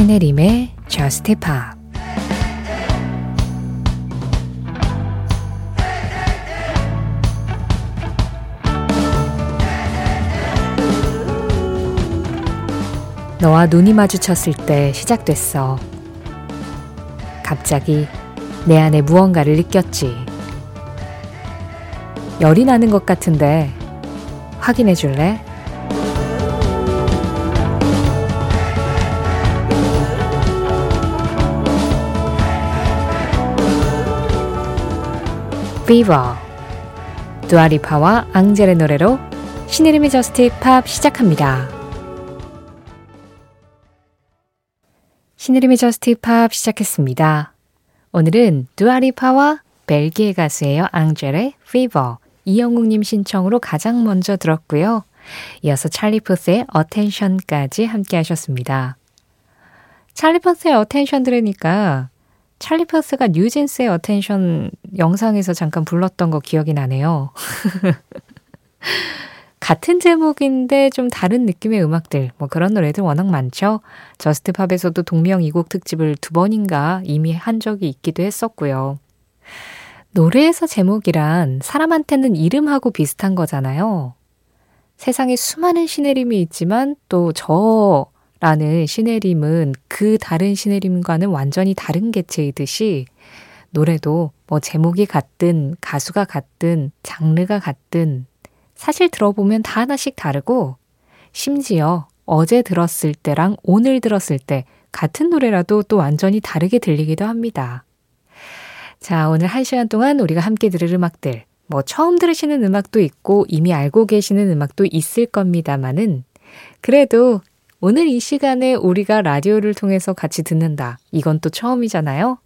신혜림의 Just 너와 눈이 마주쳤을 때 시작됐어. 갑자기 내 안에 무언가를 느꼈지. 열이 나는 것 같은데 확인해 줄래? Fever 두아리파와 앙젤의 노래로 신의림의 힙합 시작합니다. 신의림의 힙합 시작했습니다. 오늘은 두아리파와 벨기에 가수예요. 앙젤의 Fever 이영웅님 신청으로 가장 먼저 들었고요. 이어서 찰리 푸스의 Attention까지 함께 하셨습니다. 찰리 푸스의 Attention 들으니까 찰리 퍼스가 뉴진스의 Attention 영상에서 잠깐 불렀던 거 기억이 나네요. 같은 제목인데 좀 다른 느낌의 음악들, 뭐 그런 노래들 워낙 많죠. Just Pop에서도 동명 이곡 특집을 두 번인가 이미 한 적이 있기도 했었고요. 노래에서 제목이란 사람한테는 이름하고 비슷한 거잖아요. 세상에 수많은 신혜림이 있지만 또 저 라는 시네림은 그 다른 시네림과는 완전히 다른 개체이듯이 노래도 뭐 제목이 같든 가수가 같든 장르가 같든 사실 들어보면 다 하나씩 다르고 심지어 어제 들었을 때랑 오늘 들었을 때 같은 노래라도 또 완전히 다르게 들리기도 합니다. 자, 오늘 한 시간 동안 우리가 함께 들을 음악들, 뭐 처음 들으시는 음악도 있고 이미 알고 계시는 음악도 있을 겁니다만은 그래도 오늘 이 시간에 우리가 라디오를 통해서 같이 듣는다. 이건 또 처음이잖아요.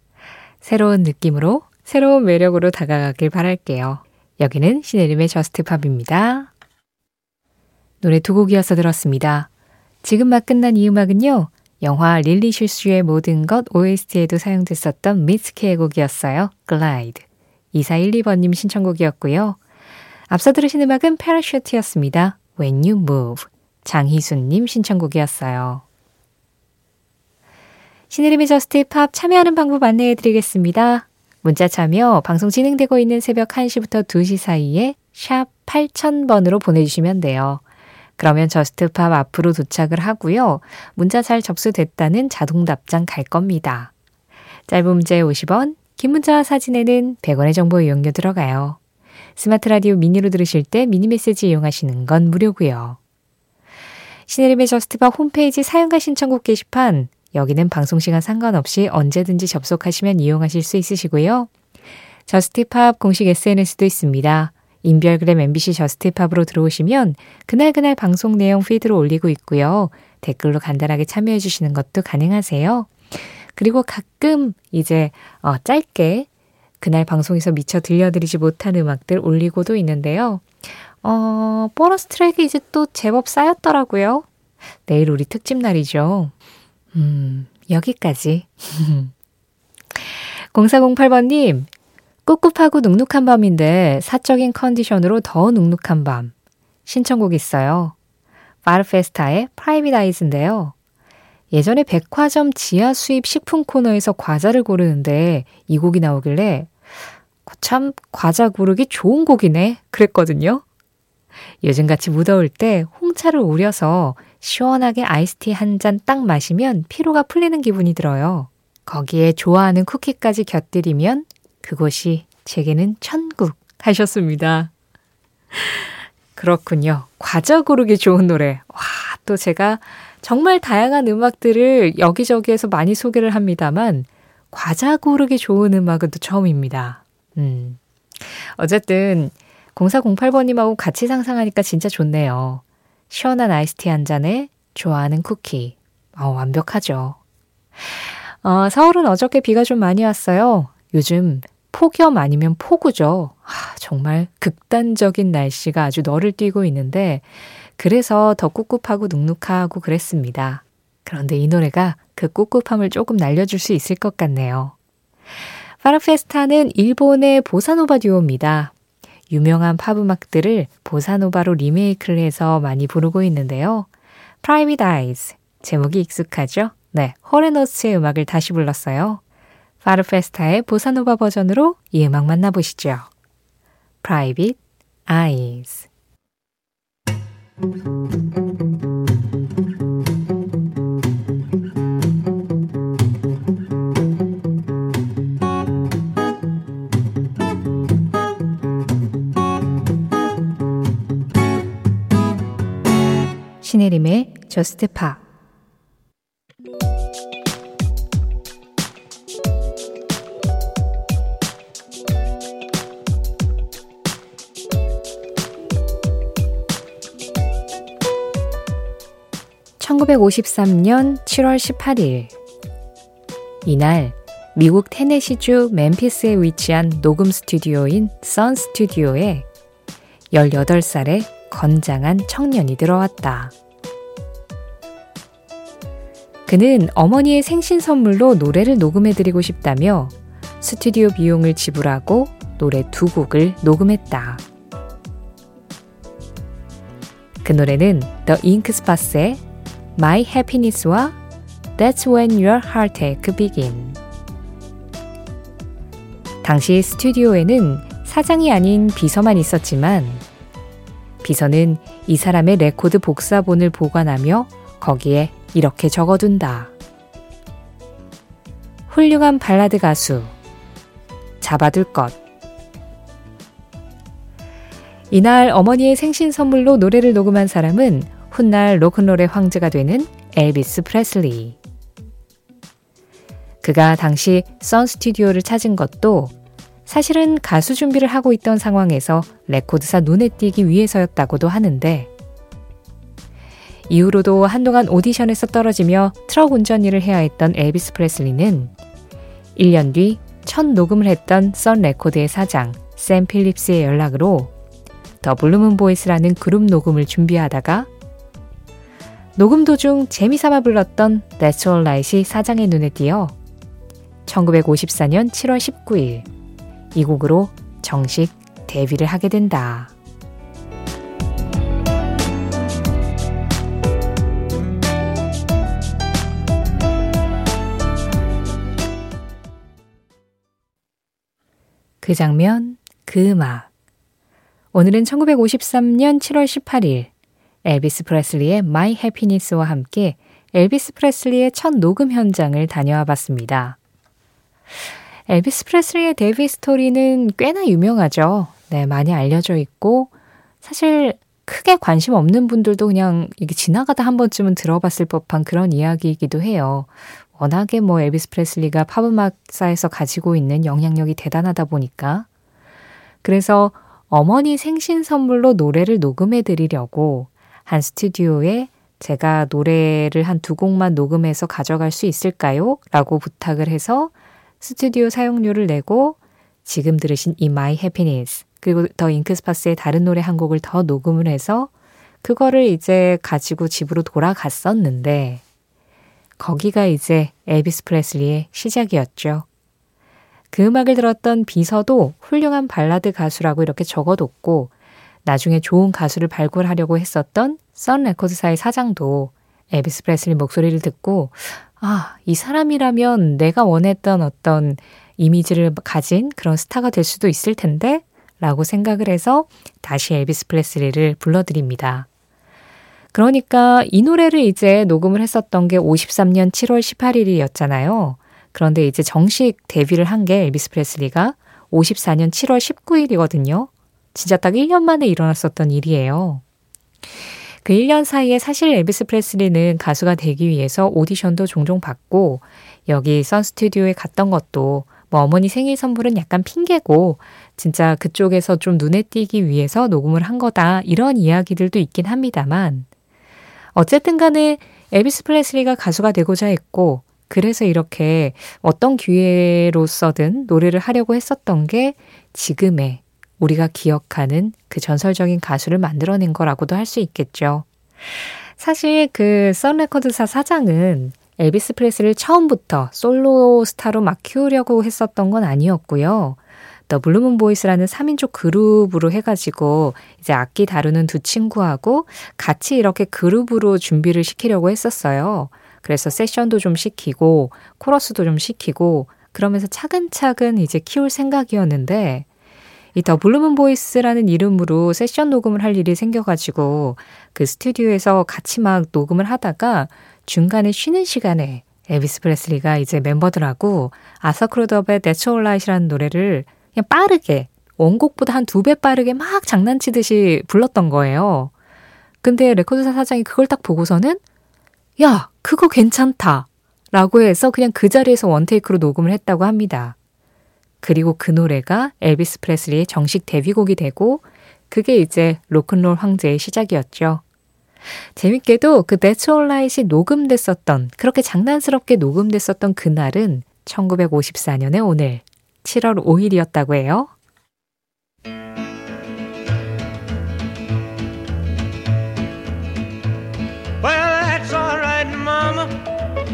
새로운 느낌으로, 새로운 매력으로 다가가길 바랄게요. 여기는 신혜림의 Just Pop입니다. 노래 두 곡 이어서 들었습니다. 지금 막 끝난 이 음악은요. 영화 릴리 슈슈의 모든 것 OST에도 사용됐었던 미스케의 곡이었어요. Glide. 2412번님 신청곡이었고요. 앞서 들으신 음악은 패러슈트였습니다. When You Move. 장희순님 신청곡이었어요. 신혜림의 Just Pop 참여하는 방법 안내해 드리겠습니다. 문자 참여 방송 진행되고 있는 새벽 1시부터 2시 사이에 샵 8000번으로 보내주시면 돼요. 그러면 Just Pop 앞으로 도착을 하고요. 문자 잘 접수됐다는 자동 답장 갈 겁니다. 짧은 문자에 50원, 긴 문자와 사진에는 100원의 정보 이용료 들어가요. 스마트 라디오 미니로 들으실 때 미니 메시지 이용하시는 건 무료고요. 신혜림의 Just Pop 홈페이지 사연과 신청곡 게시판 여기는 방송시간 상관없이 언제든지 접속하시면 이용하실 수 있으시고요. Just Pop 공식 SNS도 있습니다. 인별그램 MBC Just Pop으로 들어오시면 그날그날 방송 내용 피드로 올리고 있고요. 댓글로 간단하게 참여해 주시는 것도 가능하세요. 그리고 가끔 이제 어, 짧게 그날 방송에서 미처 들려드리지 못한 음악들 올리고도 있는데요. 어, 보너스 트랙이 이제 또 제법 쌓였더라고요. 내일 우리 특집 날이죠. 음, 여기까지. 0408번님, 꿉꿉하고 눅눅한 밤인데 사적인 컨디션으로 더 눅눅한 밤. 신청곡 있어요. 파르페스타의 Private Eyes인데요. 예전에 백화점 지하 수입 식품 코너에서 과자를 고르는데 이 곡이 나오길래 참 과자 고르기 좋은 곡이네 그랬거든요. 요즘같이 무더울 때 홍차를 우려서 시원하게 아이스티 한 잔 딱 마시면 피로가 풀리는 기분이 들어요. 거기에 좋아하는 쿠키까지 곁들이면 그곳이 제게는 천국 하셨습니다. 그렇군요. 과자 고르기 좋은 노래. 와, 또 제가 정말 다양한 음악들을 여기저기에서 많이 소개를 합니다만, 과자 고르기 좋은 음악은 또 처음입니다. 음. 어쨌든, 0408번님하고 같이 상상하니까 진짜 좋네요. 시원한 아이스티 한 잔에 좋아하는 쿠키. 어, 완벽하죠. 어, 서울은 어저께 비가 좀 많이 왔어요. 요즘 폭염 아니면 폭우죠. 아, 정말 극단적인 날씨가 아주 너를 띄고 있는데, 그래서 더 꿉꿉하고 눅눅하고 그랬습니다. 그런데 이 노래가 그 꿉꿉함을 조금 날려줄 수 있을 것 같네요. 파라페스타는 일본의 보사노바 듀오입니다. 유명한 팝 음악들을 보사노바로 리메이크를 해서 많이 부르고 있는데요. Private Eyes 제목이 익숙하죠? 네, 호레노스의 음악을 다시 불렀어요. 파르페스타의 보사노바 버전으로 이 음악 만나보시죠. Private Eyes 신혜림의 저스트 파 1953년 7월 18일. 이날 미국 테네시주 멤피스에 위치한 녹음 스튜디오인 선 스튜디오에 18살의 건장한 청년이 들어왔다. 그는 어머니의 생신 선물로 노래를 녹음해드리고 싶다며 스튜디오 비용을 지불하고 노래 두 곡을 녹음했다. 그 노래는 The Ink Spots의 My Happiness와 That's When Your Heartache Begin. 당시 스튜디오에는 사장이 아닌 비서만 있었지만 비서는 이 사람의 레코드 복사본을 보관하며 거기에 이렇게 적어둔다. 훌륭한 발라드 가수. 잡아둘 것. 이날 어머니의 생신 선물로 노래를 녹음한 사람은 훗날 로큰롤의 황제가 되는 엘비스 프레슬리. 그가 당시 선 스튜디오를 찾은 것도 사실은 가수 준비를 하고 있던 상황에서 레코드사 눈에 띄기 위해서였다고도 하는데 이후로도 한동안 오디션에서 떨어지며 트럭 운전 일을 해야 했던 엘비스 프레슬리는 1년 뒤 첫 녹음을 했던 선 레코드의 사장 샘 필립스의 연락으로 The Blue Moon Boys라는 그룹 녹음을 준비하다가 녹음 도중 재미삼아 불렀던 That's All Right이 사장의 눈에 띄어 1954년 7월 19일 이 곡으로 정식 데뷔를 하게 된다. 그 장면, 그 음악. 오늘은 1953년 7월 18일 엘비스 프레슬리의 My Happiness와 함께 엘비스 프레슬리의 첫 녹음 현장을 다녀와 봤습니다. 엘비스 프레슬리의 데뷔 스토리는 꽤나 유명하죠. 네, 많이 알려져 있고 사실 크게 관심 없는 분들도 그냥 이게 지나가다 한 번쯤은 들어봤을 법한 그런 이야기이기도 해요. 워낙에 뭐 엘비스 프레슬리가 팝음악사에서 가지고 있는 영향력이 대단하다 보니까. 그래서 어머니 생신 선물로 노래를 녹음해 드리려고 한 스튜디오에 제가 노래를 한 두 곡만 녹음해서 가져갈 수 있을까요? 라고 부탁을 해서 스튜디오 사용료를 내고 지금 들으신 이 My Happiness 그리고 더 잉크스파스의 다른 노래 한 곡을 더 녹음을 해서 그거를 이제 가지고 집으로 돌아갔었는데 거기가 이제 엘비스 프레슬리의 시작이었죠. 그 음악을 들었던 비서도 훌륭한 발라드 가수라고 이렇게 적어뒀고 나중에 좋은 가수를 발굴하려고 했었던 선 레코드사의 사장도 엘비스 프레슬리 목소리를 듣고 아, 이 사람이라면 내가 원했던 어떤 이미지를 가진 그런 스타가 될 수도 있을 텐데 라고 생각을 해서 다시 엘비스 프레슬리를 불러들입니다. 그러니까 이 노래를 이제 녹음을 했었던 게 53년 7월 18일이었잖아요. 그런데 이제 정식 데뷔를 한 게 엘비스 프레슬리가 54년 7월 19일이거든요. 진짜 딱 1년 만에 일어났었던 일이에요. 그 1년 사이에 사실 엘비스 프레슬리는 가수가 되기 위해서 오디션도 종종 받고 여기 선 스튜디오에 갔던 것도 뭐 어머니 생일 선물은 약간 핑계고 진짜 그쪽에서 좀 눈에 띄기 위해서 녹음을 한 거다 이런 이야기들도 있긴 합니다만 어쨌든 간에 엘비스 프레슬리가 가수가 되고자 했고 그래서 이렇게 어떤 기회로서든 노래를 하려고 했었던 게 지금의 우리가 기억하는 그 전설적인 가수를 만들어낸 거라고도 할 수 있겠죠. 사실 그 선 레코드사 사장은 엘비스 프레슬리를 처음부터 솔로 스타로 막 키우려고 했었던 건 아니었고요. The Blue Moon Boys라는 3인조 그룹으로 해가지고 이제 악기 다루는 두 친구하고 같이 이렇게 그룹으로 준비를 시키려고 했었어요. 그래서 세션도 좀 시키고 코러스도 좀 시키고 그러면서 차근차근 이제 키울 생각이었는데 이 The Blue Moon Boys라는 이름으로 세션 녹음을 할 일이 생겨가지고 그 스튜디오에서 같이 막 녹음을 하다가 중간에 쉬는 시간에 엘비스 프레슬리가 이제 멤버들하고 All Right이라는 노래를 그냥 빠르게 원곡보다 한 두 배 빠르게 막 장난치듯이 불렀던 거예요. 근데 레코드사 사장이 그걸 딱 보고서는 야, 그거 괜찮다. 라고 해서 그냥 그 자리에서 원테이크로 녹음을 했다고 합니다. 그리고 그 노래가 엘비스 프레슬리의 정식 데뷔곡이 되고 그게 이제 로큰롤 황제의 시작이었죠. 재밌게도 그 That's All Right이 녹음됐었던 그렇게 장난스럽게 녹음됐었던 그날은 1954년의 오늘 7월 5일이었다고 해요.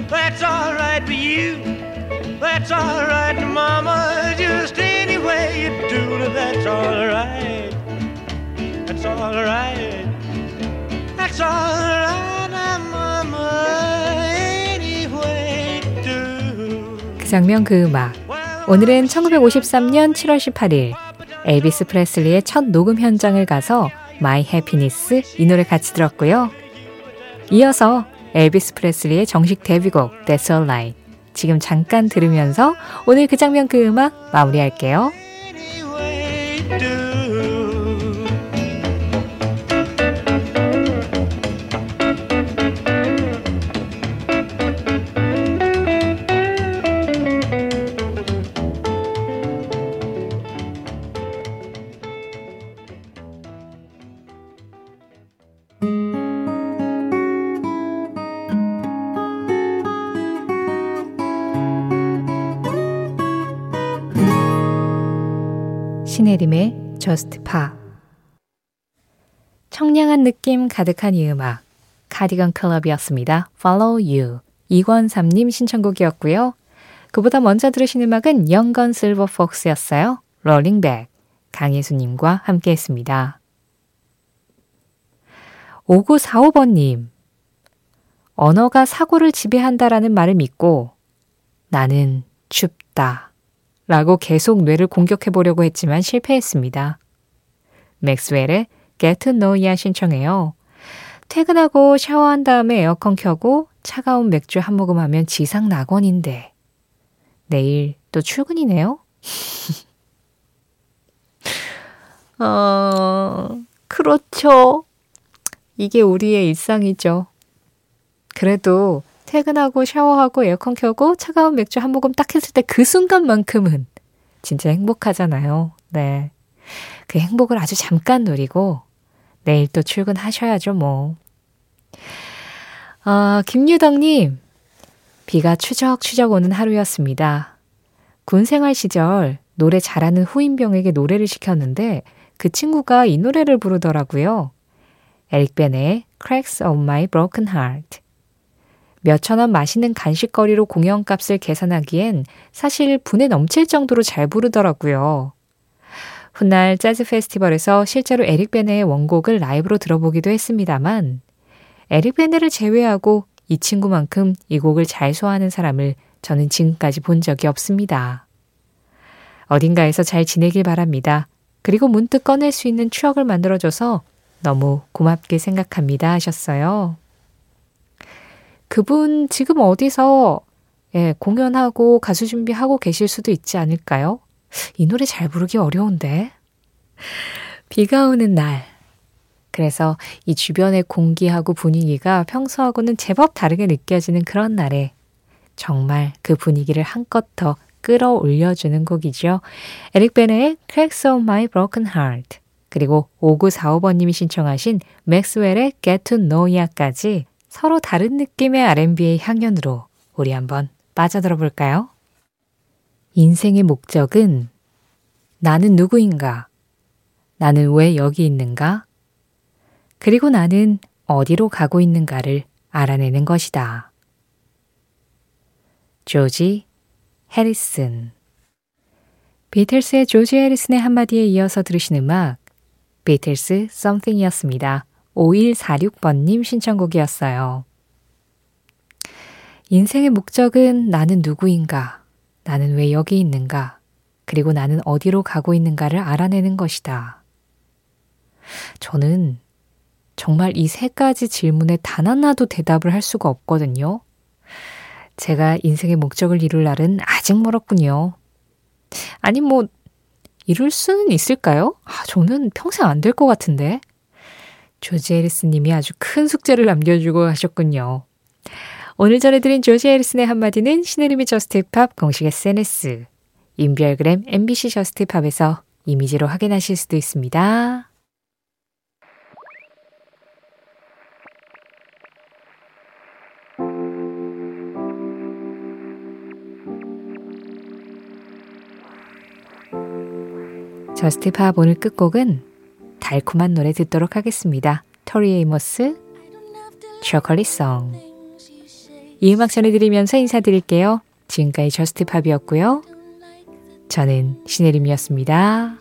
That's alright for you. That's alright, Mama. Just any way you do it, that's alright. That's alright. That's alright, Mama. Any way you do. 그 장면 그 음악. 오늘은 1953년 7월 18일 엘비스 프레슬리의 첫 녹음 현장을 가서 My Happiness 이 노래 같이 들었고요. 이어서 엘비스 프레슬리의 정식 데뷔곡 That's All Right 지금 잠깐 들으면서 오늘 그 장면 그 음악 마무리할게요. Just Pa 청량한 느낌 가득한 이 음악 카디건 클럽이었습니다. Follow You 이권삼님 신청곡이었고요. 그보다 먼저 들으신 음악은 영건 실버 폭스였어요. Back 강예수님과 함께했습니다. 5945번님 언어가 사고를 지배한다라는 말을 믿고 나는 춥다. 라고 계속 뇌를 공격해 보려고 했지만 실패했습니다. 맥스웰의 Get to Know Ya 신청해요. 퇴근하고 샤워한 다음에 에어컨 켜고 차가운 맥주 한 모금 하면 지상 낙원인데 내일 또 출근이네요? 어, 그렇죠. 이게 우리의 일상이죠. 그래도 퇴근하고 샤워하고 에어컨 켜고 차가운 맥주 한 모금 딱 했을 때 그 순간만큼은 진짜 행복하잖아요. 네. 그 행복을 아주 잠깐 누리고 내일 또 출근하셔야죠, 뭐. 아, 김유덕님, 비가 추적추적 오는 하루였습니다. 군 생활 시절 노래 잘하는 후임병에게 노래를 시켰는데 그 친구가 이 노래를 부르더라고요. 에릭 벤의 Cracks of My Broken Heart. 몇천 원 맛있는 간식거리로 공연값을 계산하기엔 사실 분에 넘칠 정도로 잘 부르더라고요. 훗날 재즈 페스티벌에서 실제로 에릭 베네의 원곡을 라이브로 들어보기도 했습니다만 에릭 베네를 제외하고 이 친구만큼 이 곡을 잘 소화하는 사람을 저는 지금까지 본 적이 없습니다. 어딘가에서 잘 지내길 바랍니다. 그리고 문득 꺼낼 수 있는 추억을 만들어줘서 너무 고맙게 생각합니다 하셨어요. 그분 지금 어디서 예, 공연하고 가수 준비하고 계실 수도 있지 않을까요? 이 노래 잘 부르기 어려운데. 비가 오는 날. 그래서 이 주변의 공기하고 분위기가 평소하고는 제법 다르게 느껴지는 그런 날에 정말 그 분위기를 한껏 더 끌어올려주는 곡이죠. 에릭 베네의 Cracks of My Broken Heart 그리고 5945번님이 신청하신 맥스웰의 Get to Know Ya까지 서로 다른 느낌의 R&B의 향연으로 우리 한번 빠져들어 볼까요? 인생의 목적은 나는 누구인가? 나는 왜 여기 있는가? 그리고 나는 어디로 가고 있는가를 알아내는 것이다. 조지 해리슨 비틀스의 조지 해리슨의 한마디에 이어서 들으신 음악 비틀스 Something이었습니다. 5146번님 신청곡이었어요. 인생의 목적은 나는 누구인가? 나는 왜 여기 있는가? 그리고 나는 어디로 가고 있는가를 알아내는 것이다. 저는 정말 이 세 가지 질문에 단 하나도 대답을 할 수가 없거든요. 제가 인생의 목적을 이룰 날은 아직 멀었군요. 아니, 뭐, 이룰 수는 있을까요? 아, 저는 평생 안 될 것 같은데. 조지 해리슨 님이 아주 큰 숙제를 남겨주고 가셨군요. 오늘 전해드린 조지 해리슨의 한마디는 신혜림의 JUST POP 공식 SNS, 인별그램 MBC JUST POP에서 이미지로 확인하실 수도 있습니다. JUST POP 오늘 끝곡은 달콤한 노래 듣도록 하겠습니다. 토리 에이머스, Chocolate Song. 이 음악 전해드리면서 인사드릴게요. 지금까지 JUST POP이었고요. 저는 신혜림이었습니다.